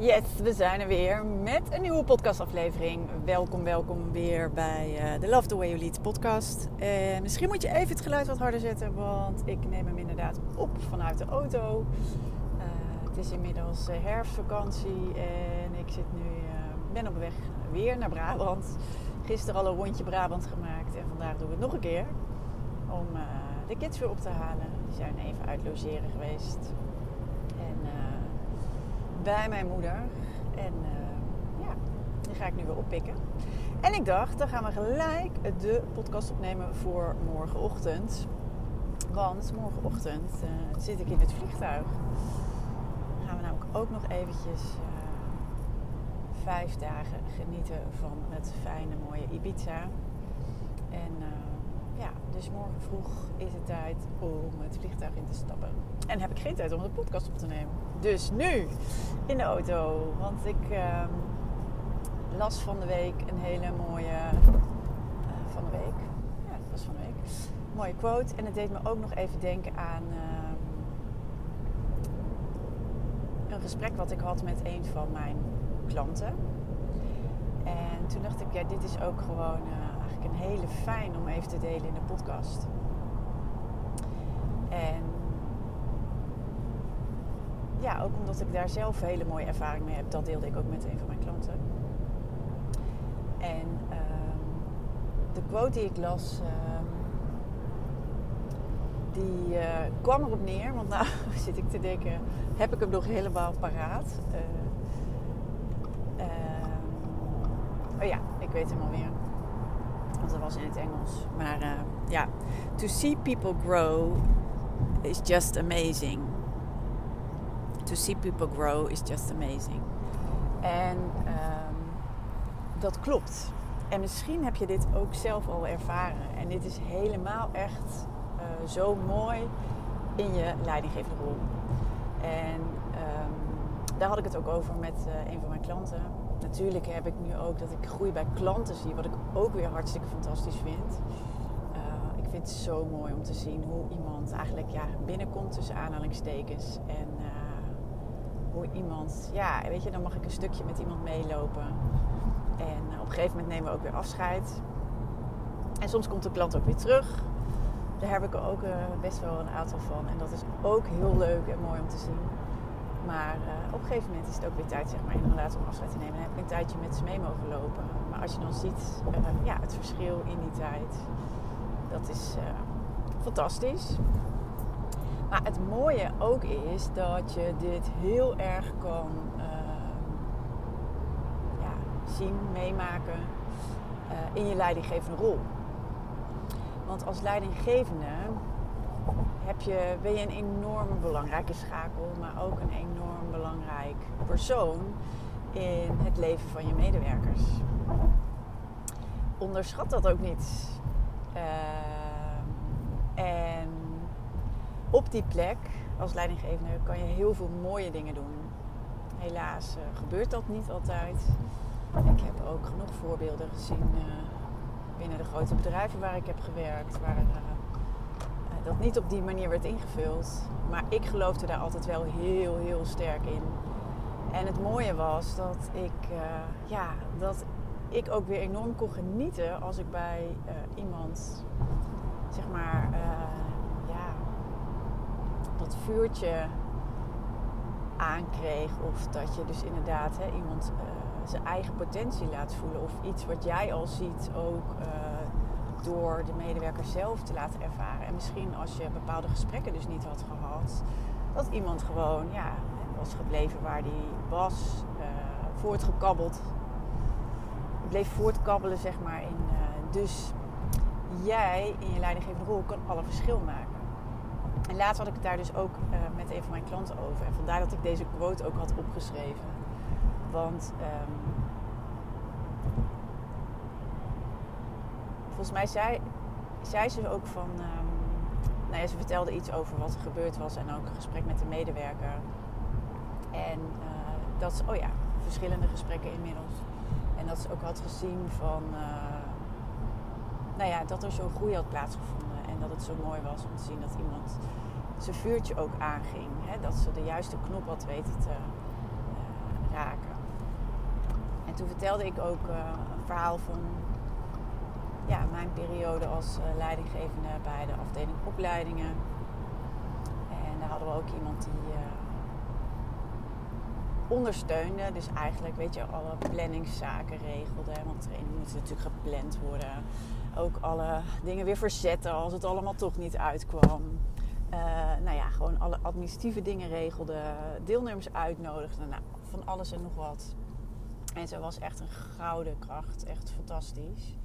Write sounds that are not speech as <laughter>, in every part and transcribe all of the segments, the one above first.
Yes, we zijn er weer met een nieuwe podcastaflevering. Welkom, welkom weer bij uh, de Love the Way You Lead podcast. Uh, misschien moet je even het geluid wat harder zetten, want ik neem hem inderdaad op vanuit de auto. Uh, het is inmiddels herfstvakantie en ik zit nu, ben op weg weer naar Brabant. Gisteren al een rondje Brabant gemaakt en vandaag doen we het nog een keer. Om de kids weer op te halen. Die zijn even uit logeren geweest bij mijn moeder. En uh, ja, die ga ik nu weer oppikken. En ik dacht, dan gaan we gelijk de podcast opnemen voor morgenochtend. Want morgenochtend uh, zit ik in het vliegtuig. Dan gaan we namelijk ook nog eventjes uh, vijf dagen genieten van het fijne mooie Ibiza. En dus morgen vroeg is het tijd om het vliegtuig in te stappen. En heb ik geen tijd om de podcast op te nemen. Dus nu in de auto. Want ik uh, las van de week een hele mooie. Uh, van de week. Ja, dat was van de week. Mooie quote. En het deed me ook nog even denken aan. Uh, een gesprek wat ik had met een van mijn klanten. En toen dacht ik, ja, dit is ook gewoon eh, een hele fijn om even te delen in de podcast. En ja, ook omdat ik daar zelf hele mooie ervaring mee heb. Dat deelde ik ook met een van mijn klanten. En uh, de quote die ik las, uh, die uh, kwam erop neer. Want nou <laughs> zit ik te denken, heb ik hem nog helemaal paraat? Eh, ehm, oh ja, ik weet hem alweer want dat was in het Engels. Maar uh, ja, to see people grow is just amazing. To see people grow is just amazing. En um, dat klopt. En misschien heb je dit ook zelf al ervaren. En dit is helemaal echt uh, zo mooi in je leidinggevende rol. En um, daar had ik het ook over met uh, een van mijn klanten natuurlijk heb ik nu ook dat ik groei bij klanten zie, wat ik ook weer hartstikke fantastisch vind. Uh, ik vind het zo mooi om te zien hoe iemand eigenlijk ja, binnenkomt tussen aanhalingstekens. En uh, hoe iemand, ja, weet je, dan mag ik een stukje met iemand meelopen. En uh, op een gegeven moment nemen we ook weer afscheid. En soms komt de klant ook weer terug. Daar heb ik er ook best wel een aantal van. En dat is ook heel leuk en mooi om te zien. Maar uh, op een gegeven moment is het ook weer tijd zeg maar, inderdaad om afscheid te nemen. Dan heb ik een tijdje met ze mee mogen lopen. Maar als je dan ziet uh, ja, het verschil in die tijd, dat is uh, fantastisch. Maar het mooie ook is dat je dit heel erg kan ja, zien, meemaken in je leidinggevende rol. Want als leidinggevende heb je, ben je een enorm belangrijke schakel, maar ook een enorm belangrijk persoon in het leven van je medewerkers. Onderschat dat ook niet. Uh, en op die plek als leidinggevende kan je heel veel mooie dingen doen. Helaas uh, gebeurt dat niet altijd. Ik heb ook genoeg voorbeelden gezien uh, binnen de grote bedrijven waar ik heb gewerkt, waar dat niet op die manier werd ingevuld. Maar ik geloofde daar altijd wel heel, heel sterk in. En het mooie was dat ik, uh, ja, dat ik ook weer enorm kon genieten als ik bij uh, iemand, zeg maar, uh, ja, dat vuurtje aankreeg. Of dat je dus inderdaad hè, iemand zijn eigen potentie laat voelen. Of iets wat jij al ziet ook door de medewerker zelf te laten ervaren. En misschien als je bepaalde gesprekken dus niet had gehad, dat iemand gewoon ja, was gebleven waar hij was, uh, voortgekabbeld. Bleef voortkabbelen, zeg maar. In, uh, dus jij in je leidinggevende rol kan alle verschil maken. En laatst had ik het daar dus ook uh, met een van mijn klanten over. En vandaar dat ik deze quote ook had opgeschreven. Want um, volgens mij zei, ze ook van. Um, nou ja, ze vertelde iets over wat er gebeurd was en ook een gesprek met de medewerker. En uh, dat ze, oh ja, verschillende gesprekken inmiddels. En dat ze ook had gezien van, uh, nou ja, dat er zo'n groei had plaatsgevonden. En dat het zo mooi was om te zien dat iemand zijn vuurtje ook aanging. Hè? Dat ze de juiste knop had weten te uh, raken. En toen vertelde ik ook een verhaal van ja, mijn periode als uh, leidinggevende bij de afdeling opleidingen. En daar hadden we ook iemand die uh, ondersteunde. Dus eigenlijk, weet je, alle planningszaken regelde. Want training moet natuurlijk gepland worden. Ook alle dingen weer verzetten als het allemaal toch niet uitkwam. Uh, nou ja, gewoon alle administratieve dingen regelde. Deelnemers uitnodigde. Nou, van alles en nog wat. En ze was echt een gouden kracht. Echt fantastisch.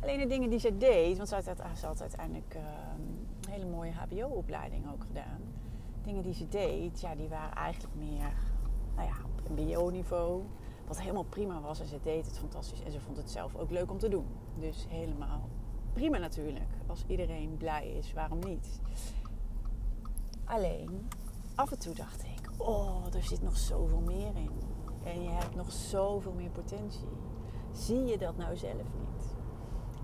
Alleen de dingen die ze deed, want ze had, uiteindelijk uh, een hele mooie HBO-opleiding ook gedaan. Dingen die ze deed, ja, die waren eigenlijk meer nou ja, op MBO-niveau. Wat helemaal prima was en ze deed het fantastisch. En ze vond het zelf ook leuk om te doen. Dus helemaal prima natuurlijk. Als iedereen blij is, waarom niet? Alleen, af en toe dacht ik, oh, er zit nog zoveel meer in. En je hebt nog zoveel meer potentie. Zie je dat nou zelf niet?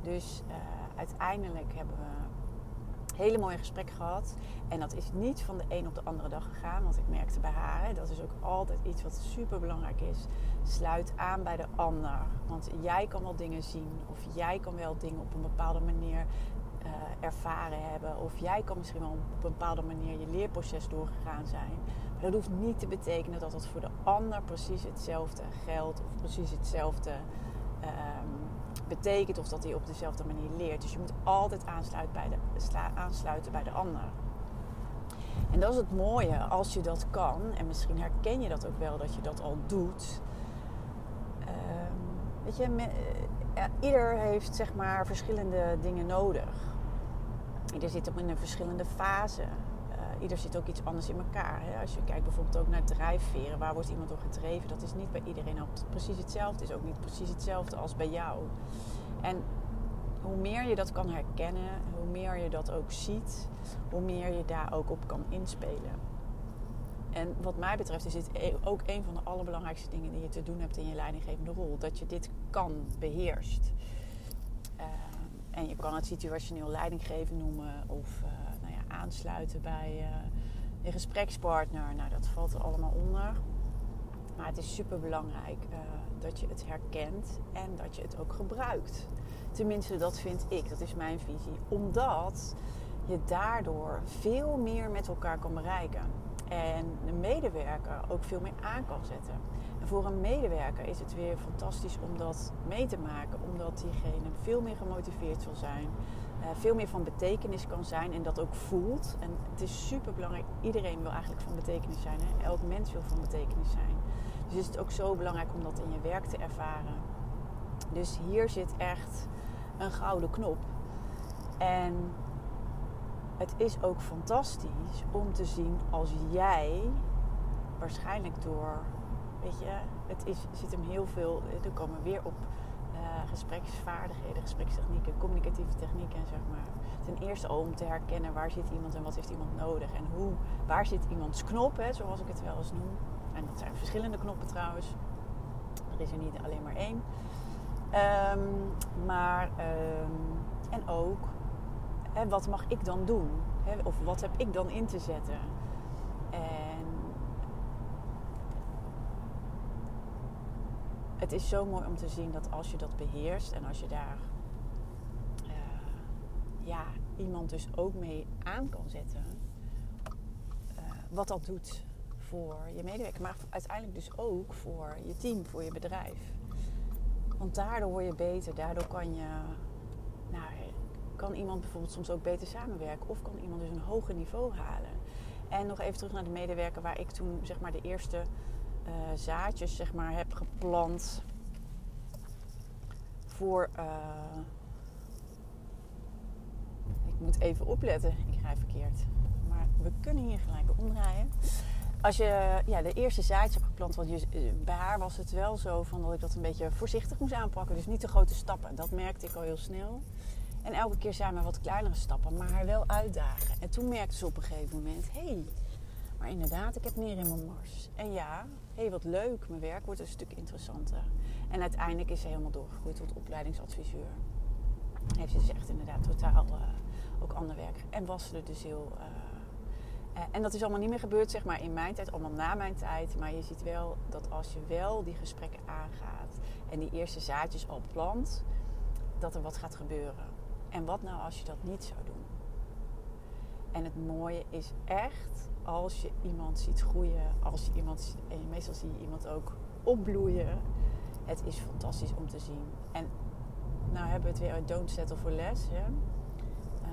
Dus uh, uiteindelijk hebben we hele mooie gesprek gehad. En dat is niet van de een op de andere dag gegaan. Want ik merkte bij haar, dat is ook altijd iets wat super belangrijk is. Sluit aan bij de ander. Want jij kan wel dingen zien. Of jij kan wel dingen op een bepaalde manier uh, ervaren hebben. Of jij kan misschien wel op een bepaalde manier je leerproces doorgegaan zijn. Maar dat hoeft niet te betekenen dat het voor de ander precies hetzelfde geldt. Of precies hetzelfde um, betekent of dat hij op dezelfde manier leert. Dus je moet altijd aansluiten bij de, aansluiten bij de ander. En dat is het mooie als je dat kan. En misschien herken je dat ook wel dat je dat al doet. Um, weet je, me, ja, ieder heeft zeg maar verschillende dingen nodig. Ieder zit op in een verschillende fase ieder zit ook iets anders in elkaar. Hè? Als je kijkt bijvoorbeeld ook naar drijfveren, waar wordt iemand door gedreven? Dat is niet bij iedereen precies hetzelfde. is ook niet precies hetzelfde als bij jou. En hoe meer je dat kan herkennen, hoe meer je dat ook ziet, hoe meer je daar ook op kan inspelen. En wat mij betreft is dit e- ook een van de allerbelangrijkste dingen die je te doen hebt in je leidinggevende rol. Dat je dit kan, beheerst. Uh, en je kan het situationeel leidinggeven noemen of uh, aansluiten bij uh, je gesprekspartner. Nou, dat valt er allemaal onder. Maar het is super belangrijk uh, dat je het herkent en dat je het ook gebruikt. Tenminste, dat vind ik, dat is mijn visie. Omdat je daardoor veel meer met elkaar kan bereiken. En de medewerker ook veel meer aan kan zetten. En voor een medewerker is het weer fantastisch om dat mee te maken, omdat diegene veel meer gemotiveerd zal zijn. Eh, veel meer van betekenis kan zijn en dat ook voelt. En het is super belangrijk. Iedereen wil eigenlijk van betekenis zijn. Hè? Elk mens wil van betekenis zijn. Dus is het ook zo belangrijk om dat in je werk te ervaren. Dus hier zit echt een gouden knop. En het is ook fantastisch om te zien als jij waarschijnlijk door, weet je, het is, zit hem heel veel, er komen weer op gespreksvaardigheden, gesprekstechnieken, communicatieve technieken, zeg maar. Ten eerste om te herkennen waar zit iemand en wat heeft iemand nodig. En hoe, waar zit iemands knop, hè, zoals ik het wel eens noem. En dat zijn verschillende knoppen trouwens. Er is er niet alleen maar één. Um, maar, um, en ook, hè, wat mag ik dan doen? Hè, of wat heb ik dan in te zetten? Het is zo mooi om te zien dat als je dat beheerst en als je daar uh, ja, iemand dus ook mee aan kan zetten, uh, wat dat doet voor je medewerker, maar uiteindelijk dus ook voor je team, voor je bedrijf. Want daardoor word je beter, daardoor kan je, nou, kan iemand bijvoorbeeld soms ook beter samenwerken of kan iemand dus een hoger niveau halen. En nog even terug naar de medewerker waar ik toen zeg maar de eerste uh, zaadjes zeg maar, heb geplant voor. Uh, ik moet even opletten, ik ga verkeerd. Maar we kunnen hier gelijk omdraaien als je ja, de eerste zaadjes hebt geplant, want je, eh, bij haar was het wel zo van dat ik dat een beetje voorzichtig moest aanpakken. Dus niet te grote stappen. Dat merkte ik al heel snel. En elke keer zijn we wat kleinere stappen, maar haar wel uitdagen. En toen merkte ze op een gegeven moment: hé, hey, maar inderdaad, ik heb meer in mijn mars. En ja, hé, hey, wat leuk, mijn werk wordt een stuk interessanter. En uiteindelijk is ze helemaal doorgegroeid tot opleidingsadviseur. Heeft ze dus echt inderdaad totaal uh, ook ander werk. En was ze er dus heel. Uh, eh, en dat is allemaal niet meer gebeurd, zeg maar, in mijn tijd, allemaal na mijn tijd. Maar je ziet wel dat als je wel die gesprekken aangaat en die eerste zaadjes al plant, dat er wat gaat gebeuren. En wat nou als je dat niet zou doen? En het mooie is echt als je iemand ziet groeien, als je iemand, en meestal zie je iemand ook opbloeien. Het is fantastisch om te zien. En nou hebben we het weer uit Don't Settle for Less. Hè? Uh,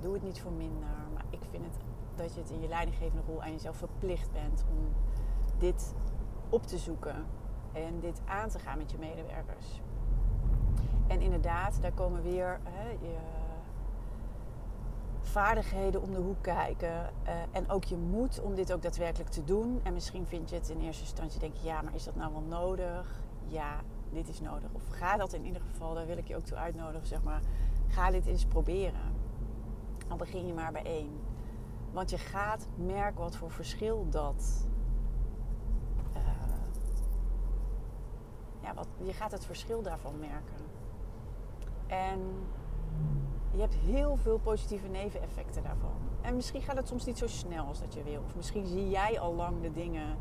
doe het niet voor minder. Maar ik vind het dat je het in je leidinggevende rol aan jezelf verplicht bent om dit op te zoeken en dit aan te gaan met je medewerkers. En inderdaad, daar komen weer hè, je vaardigheden om de hoek kijken. Uh, en ook je moed om dit ook daadwerkelijk te doen. En misschien vind je het in eerste instantie, denk je, ja, maar is dat nou wel nodig? Ja, dit is nodig. Of ga dat in ieder geval, daar wil ik je ook toe uitnodigen, zeg maar. Ga dit eens proberen. Dan begin je maar bij één. Want je gaat merken wat voor verschil dat. Uh, ja, wat, je gaat het verschil daarvan merken. En je hebt heel veel positieve neveneffecten daarvan. En misschien gaat het soms niet zo snel als dat je wil. Of misschien zie jij al lang de dingen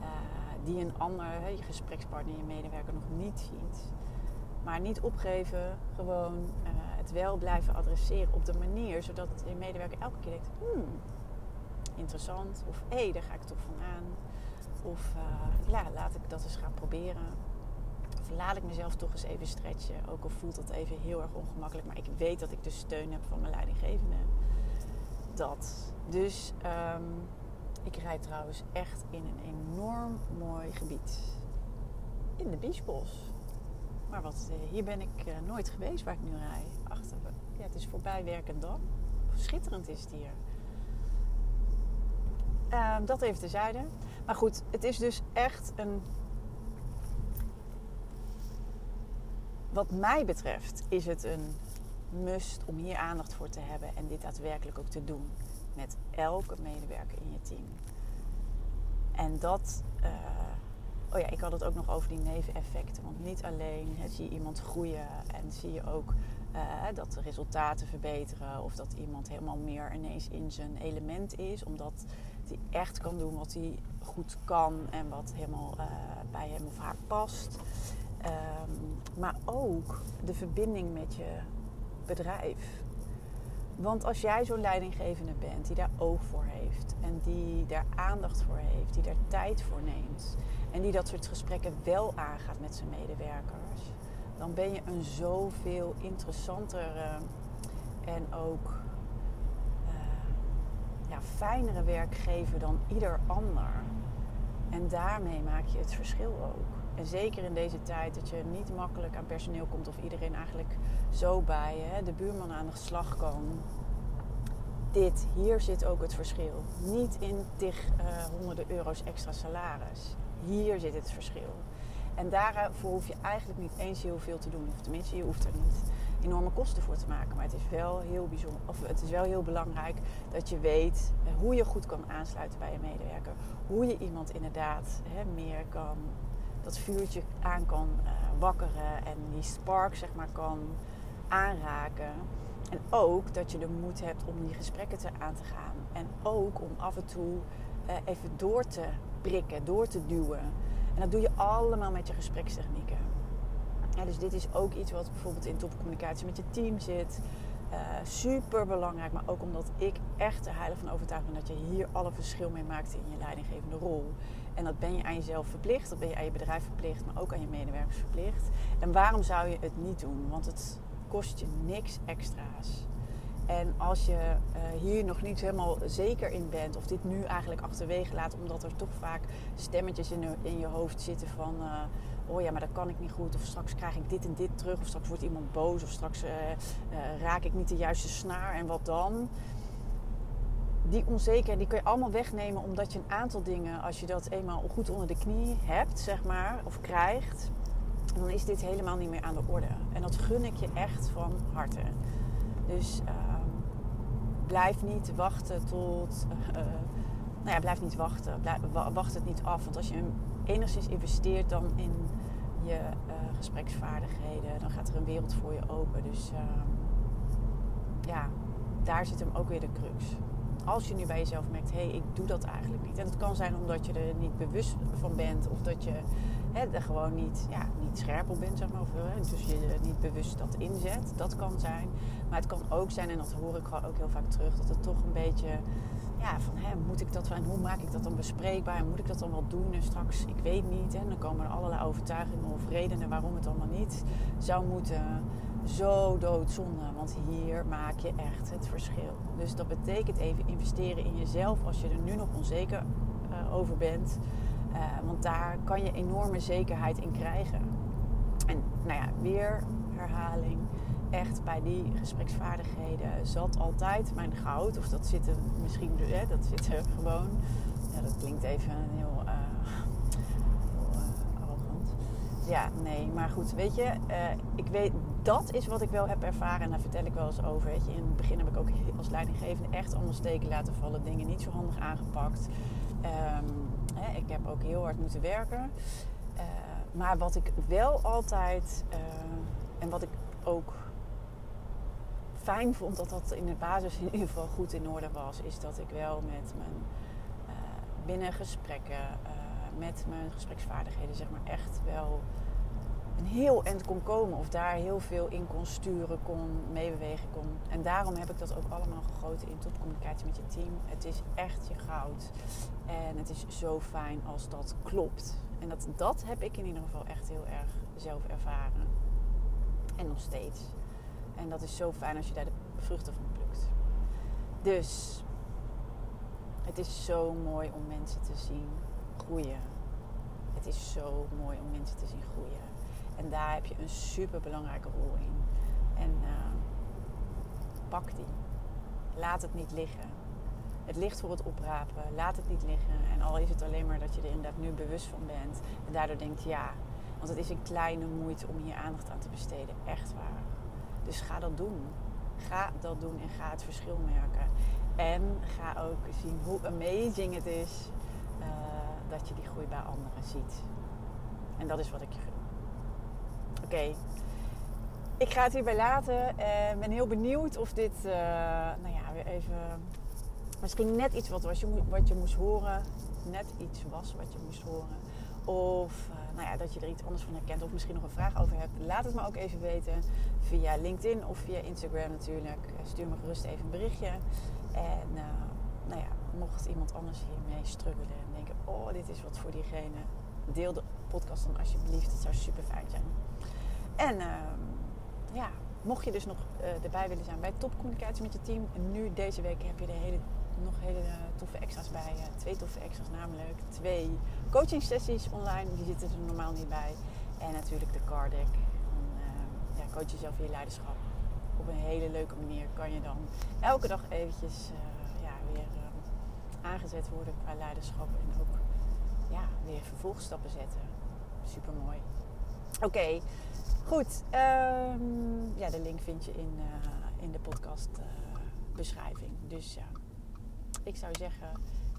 uh, die een ander, je gesprekspartner, je medewerker nog niet ziet. Maar niet opgeven, gewoon uh, het wel blijven adresseren op de manier zodat je medewerker elke keer denkt: hmm, interessant. Of hé, hey, daar ga ik toch van aan. Of uh, ja, laat ik dat eens gaan proberen. Laat ik mezelf toch eens even stretchen. Ook al voelt dat even heel erg ongemakkelijk. Maar ik weet dat ik de steun heb van mijn leidinggevende. Dat. Dus um, ik rijd trouwens echt in een enorm mooi gebied. In de Biesbos. Maar wat, eh, hier ben ik uh, nooit geweest waar ik nu rij. Achter, ja, het is voorbij Werkendam. Schitterend is het hier. Uh, dat even terzijde. Maar goed, het is dus echt een. Wat mij betreft is het een must om hier aandacht voor te hebben en dit daadwerkelijk ook te doen met elke medewerker in je team. En dat. Uh, oh ja, ik had het ook nog over die neveneffecten. Want niet alleen zie je iemand groeien en zie je ook uh, dat de resultaten verbeteren. Of dat iemand helemaal meer ineens in zijn element is. Omdat hij echt kan doen wat hij goed kan en wat helemaal uh, bij hem of haar past. Maar ook de verbinding met je bedrijf. Want als jij zo'n leidinggevende bent die daar oog voor heeft en die daar aandacht voor heeft, die daar tijd voor neemt en die dat soort gesprekken wel aangaat met zijn medewerkers, dan ben je een zoveel interessantere en ook ja, fijnere werkgever dan ieder ander. En daarmee maak je het verschil ook. En zeker in deze tijd dat je niet makkelijk aan personeel komt of iedereen eigenlijk zo bij hè, de buurman aan de slag kan. Dit, hier zit ook het verschil. Niet in tig uh, honderden euro's extra salaris. Hier zit het verschil. En daarvoor hoef je eigenlijk niet eens heel veel te doen. Of tenminste, je hoeft er niet enorme kosten voor te maken. Maar het is wel heel bijzonder, of het is wel heel belangrijk dat je weet eh, hoe je goed kan aansluiten bij je medewerker. Hoe je iemand inderdaad hè, meer kan, dat vuurtje aan kan uh, wakkeren en die spark zeg maar kan aanraken. En ook dat je de moed hebt om die gesprekken te, aan te gaan. En ook om af en toe uh, even door te prikken, door te duwen. En dat doe je allemaal met je gesprekstechnieken. Dus dit is ook iets wat bijvoorbeeld in topcommunicatie met je team zit. Uh, super belangrijk, maar ook omdat ik echt er heilig van overtuigd ben dat je hier alle verschil mee maakt in je leidinggevende rol. En dat ben je aan jezelf verplicht, dat ben je aan je bedrijf verplicht, maar ook aan je medewerkers verplicht. En waarom zou je het niet doen? Want het kost je niks extra's. En als je hier nog niet helemaal zeker in bent, of dit nu eigenlijk achterwege laat, omdat er toch vaak stemmetjes in, je hoofd zitten van oh ja, maar dat kan ik niet goed. Of straks krijg ik dit en dit terug. Of straks wordt iemand boos. Of straks uh, raak ik niet de juiste snaar. En wat dan? Die onzekerheid die kun je allemaal wegnemen omdat je een aantal dingen, als je dat eenmaal goed onder de knie hebt, zeg maar, of krijgt, dan is dit helemaal niet meer aan de orde. En dat gun ik je echt van harte. Dus uh, blijf niet wachten tot. Uh, nou ja, blijf niet wachten. Wacht het niet af. Want als je enigszins investeert dan in je uh, gespreksvaardigheden, dan gaat er een wereld voor je open. Dus uh, ja, daar zit hem ook weer de crux. Als je nu bij jezelf merkt, hé, hey, ik doe dat eigenlijk niet. En het kan zijn omdat je er niet bewust van bent of dat je hè, er gewoon niet, ja, niet scherp op bent, zeg maar. Of, hè, dus je niet bewust dat inzet. Dat kan zijn. Maar het kan ook zijn, en dat hoor ik gewoon ook heel vaak terug, dat het toch een beetje ja, van hè, moet ik dat en hoe maak ik dat dan bespreekbaar moet ik dat dan wel doen en straks, ik weet niet. En dan komen er allerlei overtuigingen of redenen waarom het allemaal niet zou moeten. Zo doodzonde, want hier maak je echt het verschil. Dus dat betekent even investeren in jezelf als je er nu nog onzeker uh, over bent. Uh, want daar kan je enorme zekerheid in krijgen. En nou ja, weer herhaling echt bij die gespreksvaardigheden zat altijd mijn goud. Of dat zit er misschien, hè, dat zit er gewoon. Ja, dat klinkt even heel uh, arrogant. Ja, nee, maar goed, weet je, uh, ik weet, dat is wat ik wel heb ervaren. En daar vertel ik wel eens over. Je, in het begin heb ik ook als leidinggevende echt allemaal steken laten vallen. Dingen niet zo handig aangepakt. Um, hè, ik heb ook heel hard moeten werken. maar wat ik wel altijd, en wat ik ook fijn vond dat dat in de basis in ieder geval goed in orde was, is dat ik wel met mijn binnengesprekken, met mijn gespreksvaardigheden, zeg maar echt wel een heel eind kon komen. Of daar heel veel in kon sturen, kon meebewegen kon. En daarom heb ik dat ook allemaal gegoten in topcommunicatie met je team. Het is echt je goud. En het is zo fijn als dat klopt. En dat, dat heb ik in ieder geval echt heel erg zelf ervaren. En nog steeds. En dat is zo fijn als je daar de vruchten van plukt. Dus het is zo mooi om mensen te zien groeien. Het is zo mooi om mensen te zien groeien. En daar heb je een super belangrijke rol in. En uh, pak die. Laat het niet liggen. Het ligt voor het oprapen. Laat het niet liggen. En al is het alleen maar dat je er inderdaad nu bewust van bent. En daardoor denkt, ja, want het is een kleine moeite om hier aandacht aan te besteden. Echt waar. Dus ga dat doen. Ga dat doen en ga het verschil merken. En ga ook zien hoe amazing het is uh, dat je die groei bij anderen ziet. En dat is wat ik je gun. Oké, ik ga het hierbij laten. En ben heel benieuwd of dit, uh, nou ja, weer even misschien net iets wat, was je, wat je moest horen. Net iets was wat je moest horen. Of uh, nou ja, dat je er iets anders van herkent of misschien nog een vraag over hebt, laat het me ook even weten via LinkedIn of via Instagram natuurlijk. Eh, stuur me gerust even een berichtje. En nou ja, mocht iemand anders hiermee struggelen en denken, oh dit is wat voor diegene, deel de podcast dan alsjeblieft. Het zou super fijn zijn. En uh, ja, mocht je dus nog uh, erbij willen zijn bij topcommunicatie met je team, en nu deze week heb je de hele nog hele toffe extra's bij. twee toffe extra's, namelijk twee coaching sessies online. Die zitten er normaal niet bij. En natuurlijk de card deck. uh, ja, coach jezelf in je leiderschap. Op een hele leuke manier kan je dan elke dag eventjes uh, ja, weer uh, aangezet worden qua leiderschap. En ook ja, weer vervolgstappen zetten. Super mooi. Oké, goed. Um, ja, de link vind je in, uh, in de podcast beschrijving. Dus ja ik zou zeggen,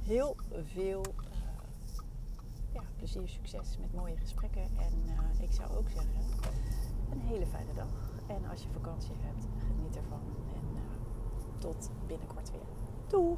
heel veel uh, ja, plezier, succes met mooie gesprekken. En uh, ik zou ook zeggen, een hele fijne dag. En als je vakantie hebt, geniet ervan. En tot binnenkort weer. Doeg!